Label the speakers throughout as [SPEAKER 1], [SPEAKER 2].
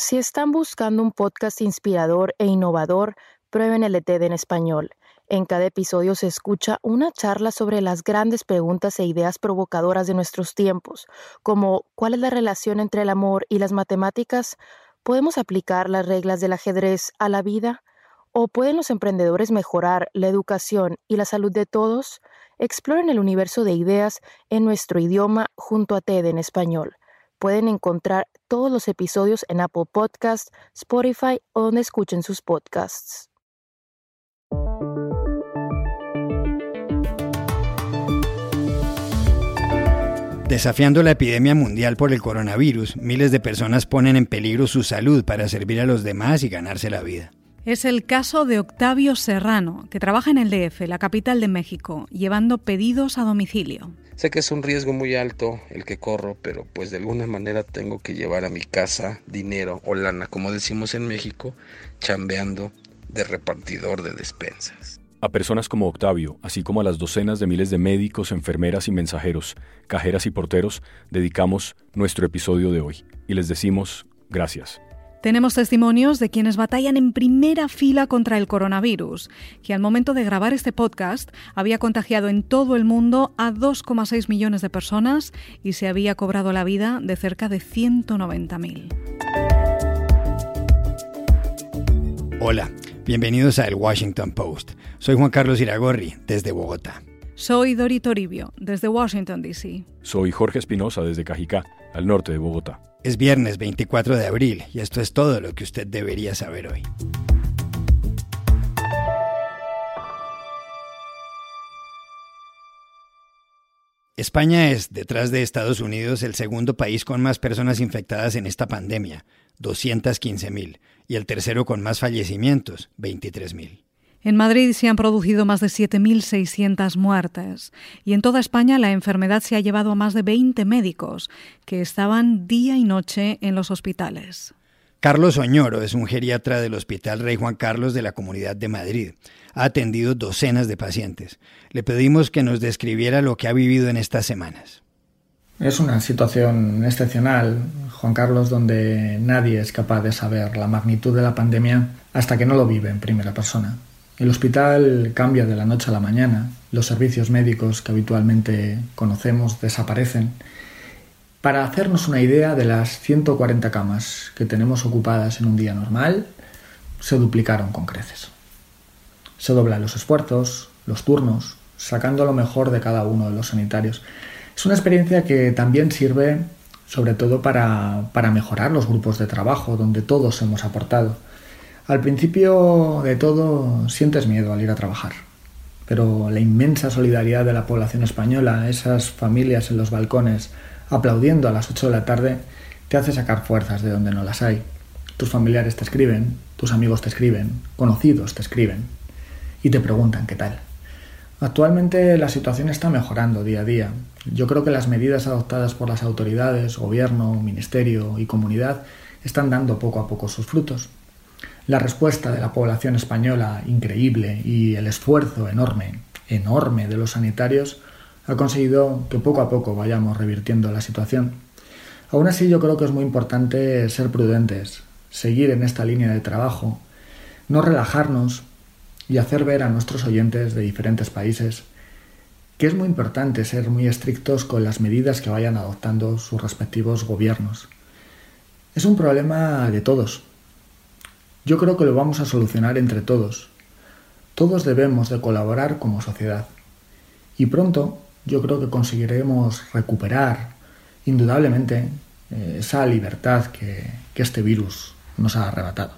[SPEAKER 1] Si están buscando un podcast inspirador e innovador, prueben el ETED en español. En cada episodio se escucha una charla sobre las grandes preguntas e ideas provocadoras de nuestros tiempos, como ¿cuál es la relación entre el amor y las matemáticas? ¿Podemos aplicar las reglas del ajedrez a la vida? ¿O pueden los emprendedores mejorar la educación y la salud de todos? Exploren el universo de ideas en nuestro idioma junto a TED en español. Pueden encontrar todos los episodios en Apple Podcasts, Spotify o donde escuchen sus podcasts.
[SPEAKER 2] Desafiando la epidemia mundial por el coronavirus, miles de personas ponen en peligro su salud para servir a los demás y ganarse la vida.
[SPEAKER 3] Es el caso de Octavio Serrano, que trabaja en el DF, la capital de México, llevando pedidos a domicilio.
[SPEAKER 4] Sé que es un riesgo muy alto el que corro, pero pues de alguna manera tengo que llevar a mi casa dinero o lana, como decimos en México, chambeando de repartidor de despensas.
[SPEAKER 5] A personas como Octavio, así como a las docenas de miles de médicos, enfermeras y mensajeros, cajeras y porteros, dedicamos nuestro episodio de hoy y les decimos gracias.
[SPEAKER 3] Tenemos testimonios de quienes batallan en primera fila contra el coronavirus, que al momento de grabar este podcast había contagiado en todo el mundo a 2,6 millones de personas y se había cobrado la vida de cerca de 190.000.
[SPEAKER 2] Hola, bienvenidos a El Washington Post. Soy Juan Carlos Iragorri, desde Bogotá.
[SPEAKER 3] Soy Dori Toribio, desde Washington, D.C.
[SPEAKER 5] Soy Jorge Espinosa, desde Cajicá, al norte de Bogotá.
[SPEAKER 2] Es viernes 24 de abril y esto es todo lo que usted debería saber hoy. España es, detrás de Estados Unidos, el segundo país con más personas infectadas en esta pandemia, 215.000, y el tercero con más fallecimientos, 23.000.
[SPEAKER 3] En Madrid se han producido más de 7.600 muertes y en toda España la enfermedad se ha llevado a más de 20 médicos que estaban día y noche en los hospitales.
[SPEAKER 2] Carlos Oñoro es un geriatra del Hospital Rey Juan Carlos de la Comunidad de Madrid. Ha atendido docenas de pacientes. Le pedimos que nos describiera lo que ha vivido en estas semanas.
[SPEAKER 6] Es una situación excepcional, Juan Carlos, donde nadie es capaz de saber la magnitud de la pandemia hasta que no lo vive en primera persona. El hospital cambia de la noche a la mañana, los servicios médicos que habitualmente conocemos desaparecen. Para hacernos una idea de las 140 camas que tenemos ocupadas en un día normal, se duplicaron con creces. Se doblan los esfuerzos, los turnos, sacando lo mejor de cada uno de los sanitarios. Es una experiencia que también sirve sobre todo para, para mejorar los grupos de trabajo donde todos hemos aportado. Al principio de todo sientes miedo al ir a trabajar, pero la inmensa solidaridad de la población española, esas familias en los balcones aplaudiendo a las 8 de la tarde, te hace sacar fuerzas de donde no las hay. Tus familiares te escriben, tus amigos te escriben, conocidos te escriben y te preguntan qué tal. Actualmente la situación está mejorando día a día. Yo creo que las medidas adoptadas por las autoridades, gobierno, ministerio y comunidad están dando poco a poco sus frutos. La respuesta de la población española, increíble, y el esfuerzo enorme, enorme de los sanitarios, ha conseguido que poco a poco vayamos revirtiendo la situación. Aún así yo creo que es muy importante ser prudentes, seguir en esta línea de trabajo, no relajarnos y hacer ver a nuestros oyentes de diferentes países que es muy importante ser muy estrictos con las medidas que vayan adoptando sus respectivos gobiernos. Es un problema de todos, yo creo que lo vamos a solucionar entre todos. Todos debemos de colaborar como sociedad. Y pronto yo creo que conseguiremos recuperar indudablemente eh, esa libertad que, que este virus nos ha arrebatado.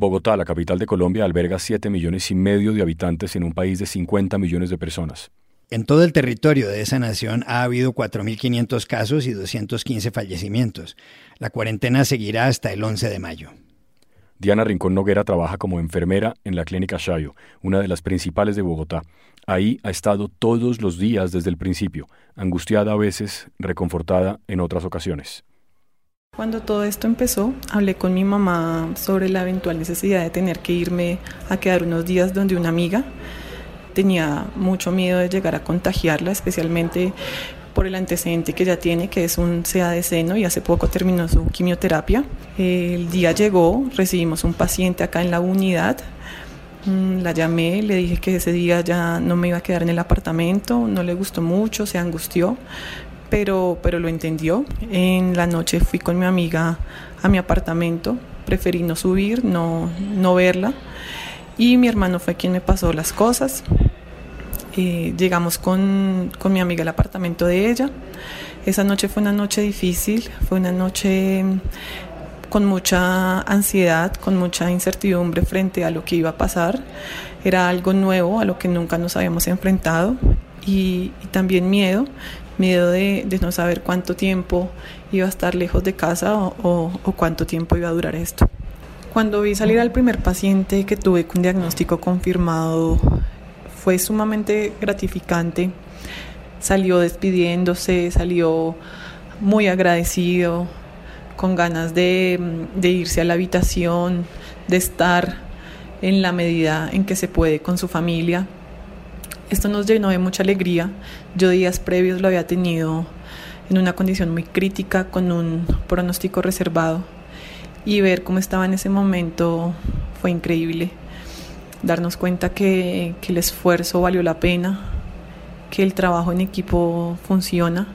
[SPEAKER 5] Bogotá, la capital de Colombia, alberga 7 millones y medio de habitantes en un país de 50 millones de personas.
[SPEAKER 2] En todo el territorio de esa nación ha habido 4.500 casos y 215 fallecimientos. La cuarentena seguirá hasta el 11 de mayo.
[SPEAKER 5] Diana Rincón Noguera trabaja como enfermera en la Clínica Shayo, una de las principales de Bogotá. Ahí ha estado todos los días desde el principio, angustiada a veces, reconfortada en otras ocasiones.
[SPEAKER 7] Cuando todo esto empezó, hablé con mi mamá sobre la eventual necesidad de tener que irme a quedar unos días donde una amiga. Tenía mucho miedo de llegar a contagiarla, especialmente por el antecedente que ya tiene, que es un CA de seno y hace poco terminó su quimioterapia. El día llegó, recibimos un paciente acá en la unidad. Mm, la llamé, le dije que ese día ya no me iba a quedar en el apartamento, no le gustó mucho, se angustió, pero, pero lo entendió. En la noche fui con mi amiga a mi apartamento, preferí no subir, no, no verla. Y mi hermano fue quien me pasó las cosas. Eh, llegamos con, con, mi amiga al apartamento de ella. Esa noche fue una noche difícil, fue una noche con mucha ansiedad, con mucha incertidumbre frente a lo que iba a pasar. Era algo nuevo a lo que nunca nos habíamos enfrentado y, también miedo, miedo de, no saber cuánto tiempo iba a estar lejos de casa o, cuánto tiempo iba a durar esto. Cuando vi salir al primer paciente que tuve con diagnóstico confirmado, fue sumamente gratificante. Salió despidiéndose, salió muy agradecido, con ganas de irse a la habitación, de estar en la medida en que se puede con su familia. Esto nos llenó de mucha alegría. Yo días previos lo había tenido en una condición muy crítica, con un pronóstico reservado. Y ver cómo estaba en ese momento fue increíble. Darnos cuenta que, el esfuerzo valió la pena, que el trabajo en equipo funciona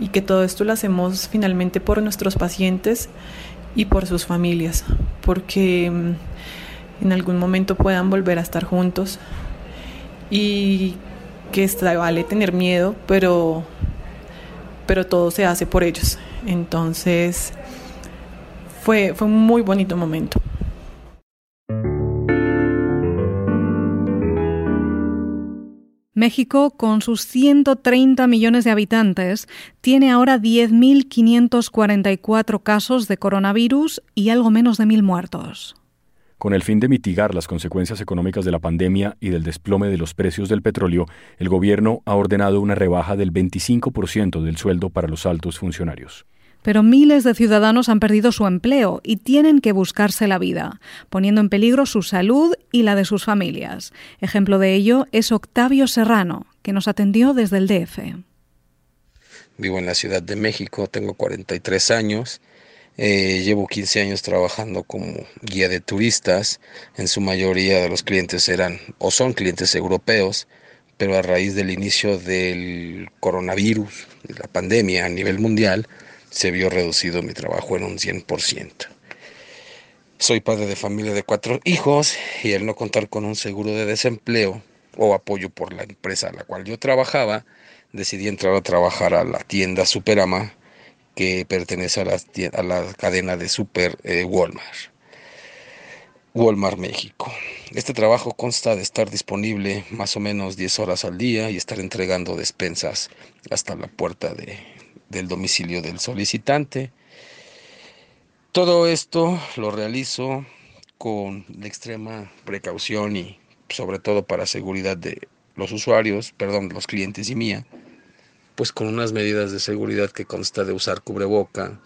[SPEAKER 7] y que todo esto lo hacemos finalmente por nuestros pacientes y por sus familias, porque en algún momento puedan volver a estar juntos y que vale tener miedo, pero, pero todo se hace por ellos. Entonces fue, fue un muy bonito momento.
[SPEAKER 3] México, con sus 130 millones de habitantes, tiene ahora 10.544 casos de coronavirus y algo menos de mil muertos.
[SPEAKER 5] Con el fin de mitigar las consecuencias económicas de la pandemia y del desplome de los precios del petróleo, el gobierno ha ordenado una rebaja del 25% del sueldo para los altos funcionarios.
[SPEAKER 3] Pero miles de ciudadanos han perdido su empleo y tienen que buscarse la vida, poniendo en peligro su salud y la de sus familias. Ejemplo de ello es Octavio Serrano, que nos atendió desde el DF.
[SPEAKER 4] Vivo en la Ciudad de México, tengo 43 años eh, llevo 15 años trabajando como guía de turistas. En su mayoría de los clientes eran o son clientes europeos, pero a raíz del inicio del coronavirus, la pandemia a nivel mundial, se vio reducido mi trabajo en un 100%. Soy padre de familia de cuatro hijos y el no contar con un seguro de desempleo o apoyo por la empresa a la cual yo trabajaba, decidí entrar a trabajar a la tienda Superama que pertenece a la, la cadena de Super eh, Walmart. Walmart México. Este trabajo consta de estar disponible más o menos 10 horas al día y estar entregando despensas hasta la puerta de, del domicilio del solicitante. Todo esto lo realizo con extrema precaución y sobre todo para seguridad de los usuarios, perdón, los clientes y mía pues con unas medidas de seguridad que consta de usar cubreboca,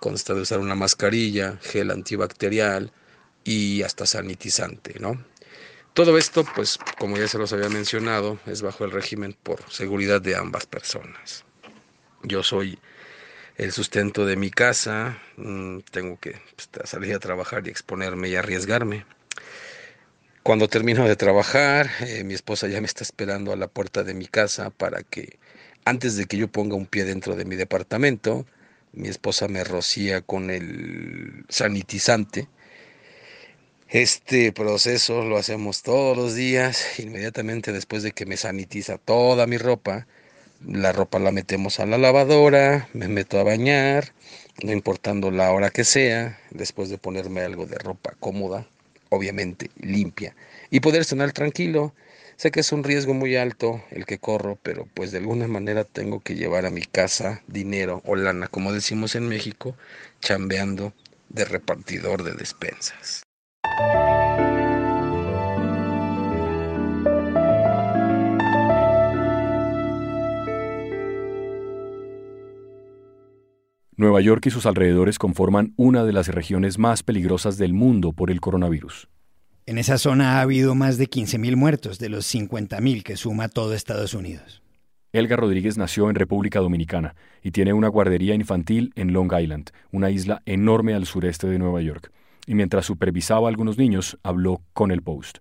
[SPEAKER 4] consta de usar una mascarilla, gel antibacterial y hasta sanitizante, ¿no? Todo esto, pues como ya se los había mencionado, es bajo el régimen por seguridad de ambas personas. Yo soy el sustento de mi casa, mm, tengo que pues, salir a trabajar y exponerme y arriesgarme. Cuando termino de trabajar, eh, mi esposa ya me está esperando a la puerta de mi casa para que antes de que yo ponga un pie dentro de mi departamento, mi esposa me rocía con el sanitizante. Este proceso lo hacemos todos los días, inmediatamente después de que me sanitiza toda mi ropa. La ropa la metemos a la lavadora, me meto a bañar, no importando la hora que sea, después de ponerme algo de ropa cómoda, obviamente limpia, y poder cenar tranquilo Sé que es un riesgo muy alto el que corro, pero pues de alguna manera tengo que llevar a mi casa dinero o lana, como decimos en México, chambeando de repartidor de despensas.
[SPEAKER 5] Nueva York y sus alrededores conforman una de las regiones más peligrosas del mundo por el coronavirus.
[SPEAKER 2] En esa zona ha habido más de 15.000 muertos de los 50.000 que suma todo Estados Unidos.
[SPEAKER 5] Elga Rodríguez nació en República Dominicana y tiene una guardería infantil en Long Island, una isla enorme al sureste de Nueva York. Y mientras supervisaba a algunos niños, habló con el Post.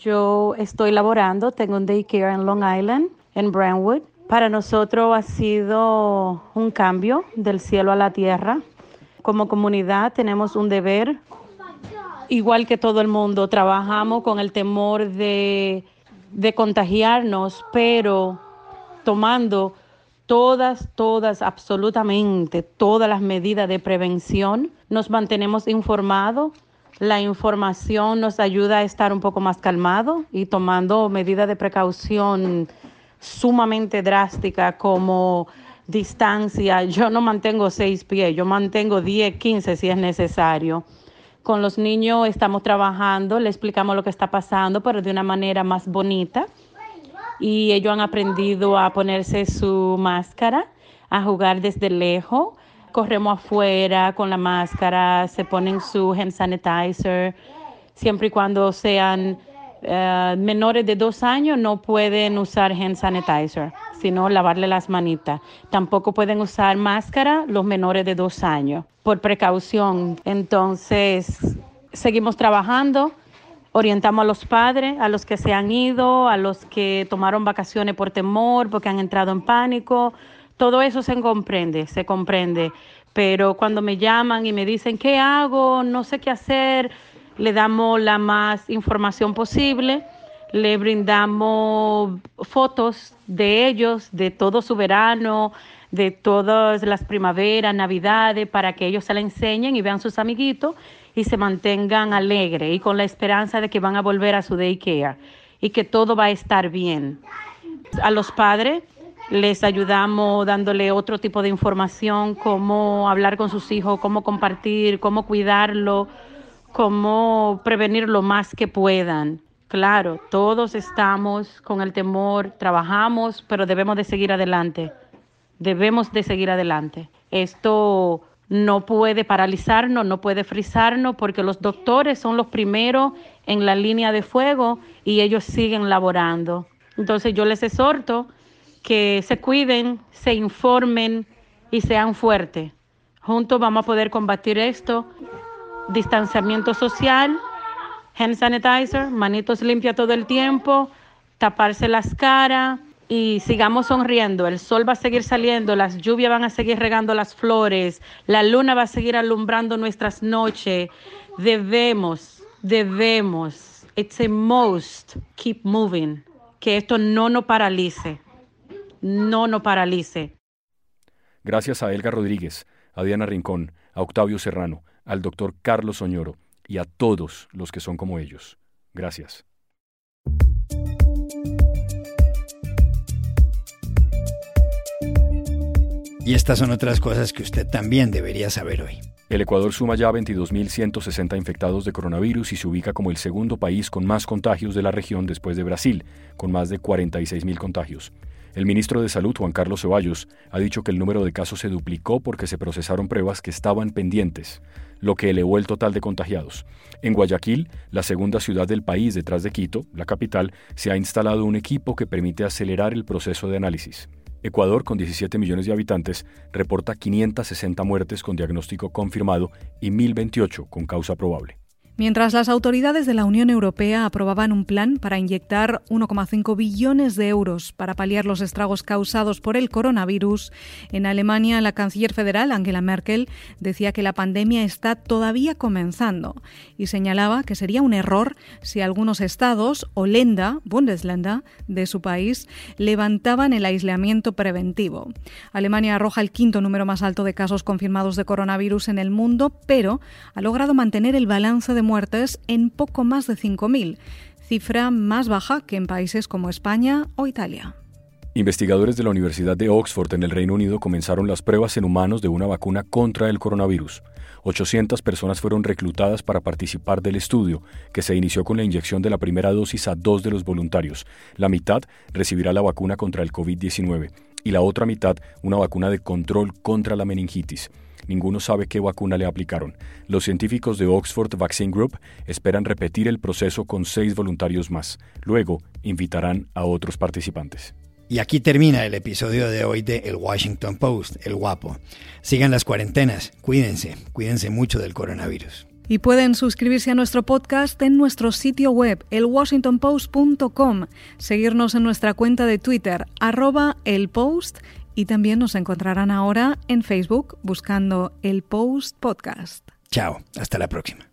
[SPEAKER 8] Yo estoy laborando, tengo un daycare en Long Island, en Brentwood. Para nosotros ha sido un cambio del cielo a la tierra. Como comunidad tenemos un deber, igual que todo el mundo, trabajamos con el temor de, de contagiarnos, pero tomando todas, todas, absolutamente todas las medidas de prevención. Nos mantenemos informados. La información nos ayuda a estar un poco más calmado y tomando medidas de precaución sumamente drásticas como distancia. Yo no mantengo seis pies, yo mantengo 10, 15 si es necesario. Con los niños estamos trabajando, le explicamos lo que está pasando, pero de una manera más bonita y ellos han aprendido a ponerse su máscara, a jugar desde lejos. Corremos afuera con la máscara, se ponen su hand sanitizer. Siempre y cuando sean eh, menores de dos años no pueden usar hand sanitizer, sino lavarle las manitas. Tampoco pueden usar máscara los menores de dos años, por precaución. Entonces, seguimos trabajando orientamos a los padres, a los que se han ido, a los que tomaron vacaciones por temor, porque han entrado en pánico. Todo eso se comprende, se comprende. Pero cuando me llaman y me dicen, ¿qué hago? No sé qué hacer, le damos la más información posible, le brindamos fotos de ellos, de todo su verano, de todas las primaveras, navidades, para que ellos se la enseñen y vean sus amiguitos y se mantengan alegres y con la esperanza de que van a volver a su daycare y que todo va a estar bien. A los padres les ayudamos dándole otro tipo de información, cómo hablar con sus hijos, cómo compartir, cómo cuidarlo, cómo prevenir lo más que puedan. Claro, todos estamos con el temor, trabajamos, pero debemos de seguir adelante. Debemos de seguir adelante. Esto no puede paralizarnos, no puede frizarnos, porque los doctores son los primeros en la línea de fuego y ellos siguen laborando. Entonces yo les exhorto que se cuiden, se informen y sean fuertes. Juntos vamos a poder combatir esto. Distanciamiento social, hand sanitizer, manitos limpias todo el tiempo, taparse las caras, y sigamos sonriendo. El sol va a seguir saliendo, las lluvias van a seguir regando las flores, la luna va a seguir alumbrando nuestras noches. Debemos, debemos, it's a must, keep moving. Que esto no nos paralice, no nos paralice.
[SPEAKER 5] Gracias a Elga Rodríguez, a Diana Rincón, a Octavio Serrano, al doctor Carlos Oñoro y a todos los que son como ellos. Gracias.
[SPEAKER 2] Y estas son otras cosas que usted también debería saber hoy.
[SPEAKER 5] El Ecuador suma ya 22.160 infectados de coronavirus y se ubica como el segundo país con más contagios de la región después de Brasil, con más de 46.000 contagios. El ministro de Salud, Juan Carlos Ceballos, ha dicho que el número de casos se duplicó porque se procesaron pruebas que estaban pendientes, lo que elevó el total de contagiados. En Guayaquil, la segunda ciudad del país detrás de Quito, la capital, se ha instalado un equipo que permite acelerar el proceso de análisis. Ecuador, con 17 millones de habitantes, reporta 560 muertes con diagnóstico confirmado y 1.028 con causa probable.
[SPEAKER 3] Mientras las autoridades de la Unión Europea aprobaban un plan para inyectar 1,5 billones de euros para paliar los estragos causados por el coronavirus, en Alemania la canciller federal Angela Merkel decía que la pandemia está todavía comenzando y señalaba que sería un error si algunos estados o Lenda, Bundesländer, de su país levantaban el aislamiento preventivo. Alemania arroja el quinto número más alto de casos confirmados de coronavirus en el mundo, pero ha logrado mantener el balance de muertes en poco más de 5.000, cifra más baja que en países como España o Italia.
[SPEAKER 5] Investigadores de la Universidad de Oxford en el Reino Unido comenzaron las pruebas en humanos de una vacuna contra el coronavirus. 800 personas fueron reclutadas para participar del estudio, que se inició con la inyección de la primera dosis a dos de los voluntarios. La mitad recibirá la vacuna contra el COVID-19. y la otra mitad una vacuna de control contra la meningitis. Ninguno sabe qué vacuna le aplicaron. Los científicos de Oxford Vaccine Group esperan repetir el proceso con seis voluntarios más. Luego invitarán a otros participantes.
[SPEAKER 2] Y aquí termina el episodio de hoy de El Washington Post, El Guapo. Sigan las cuarentenas, cuídense, cuídense mucho del coronavirus.
[SPEAKER 3] Y pueden suscribirse a nuestro podcast en nuestro sitio web, elwashingtonpost.com, seguirnos en nuestra cuenta de Twitter, arroba elpost, y también nos encontrarán ahora en Facebook buscando El Post Podcast.
[SPEAKER 2] Chao, hasta la próxima.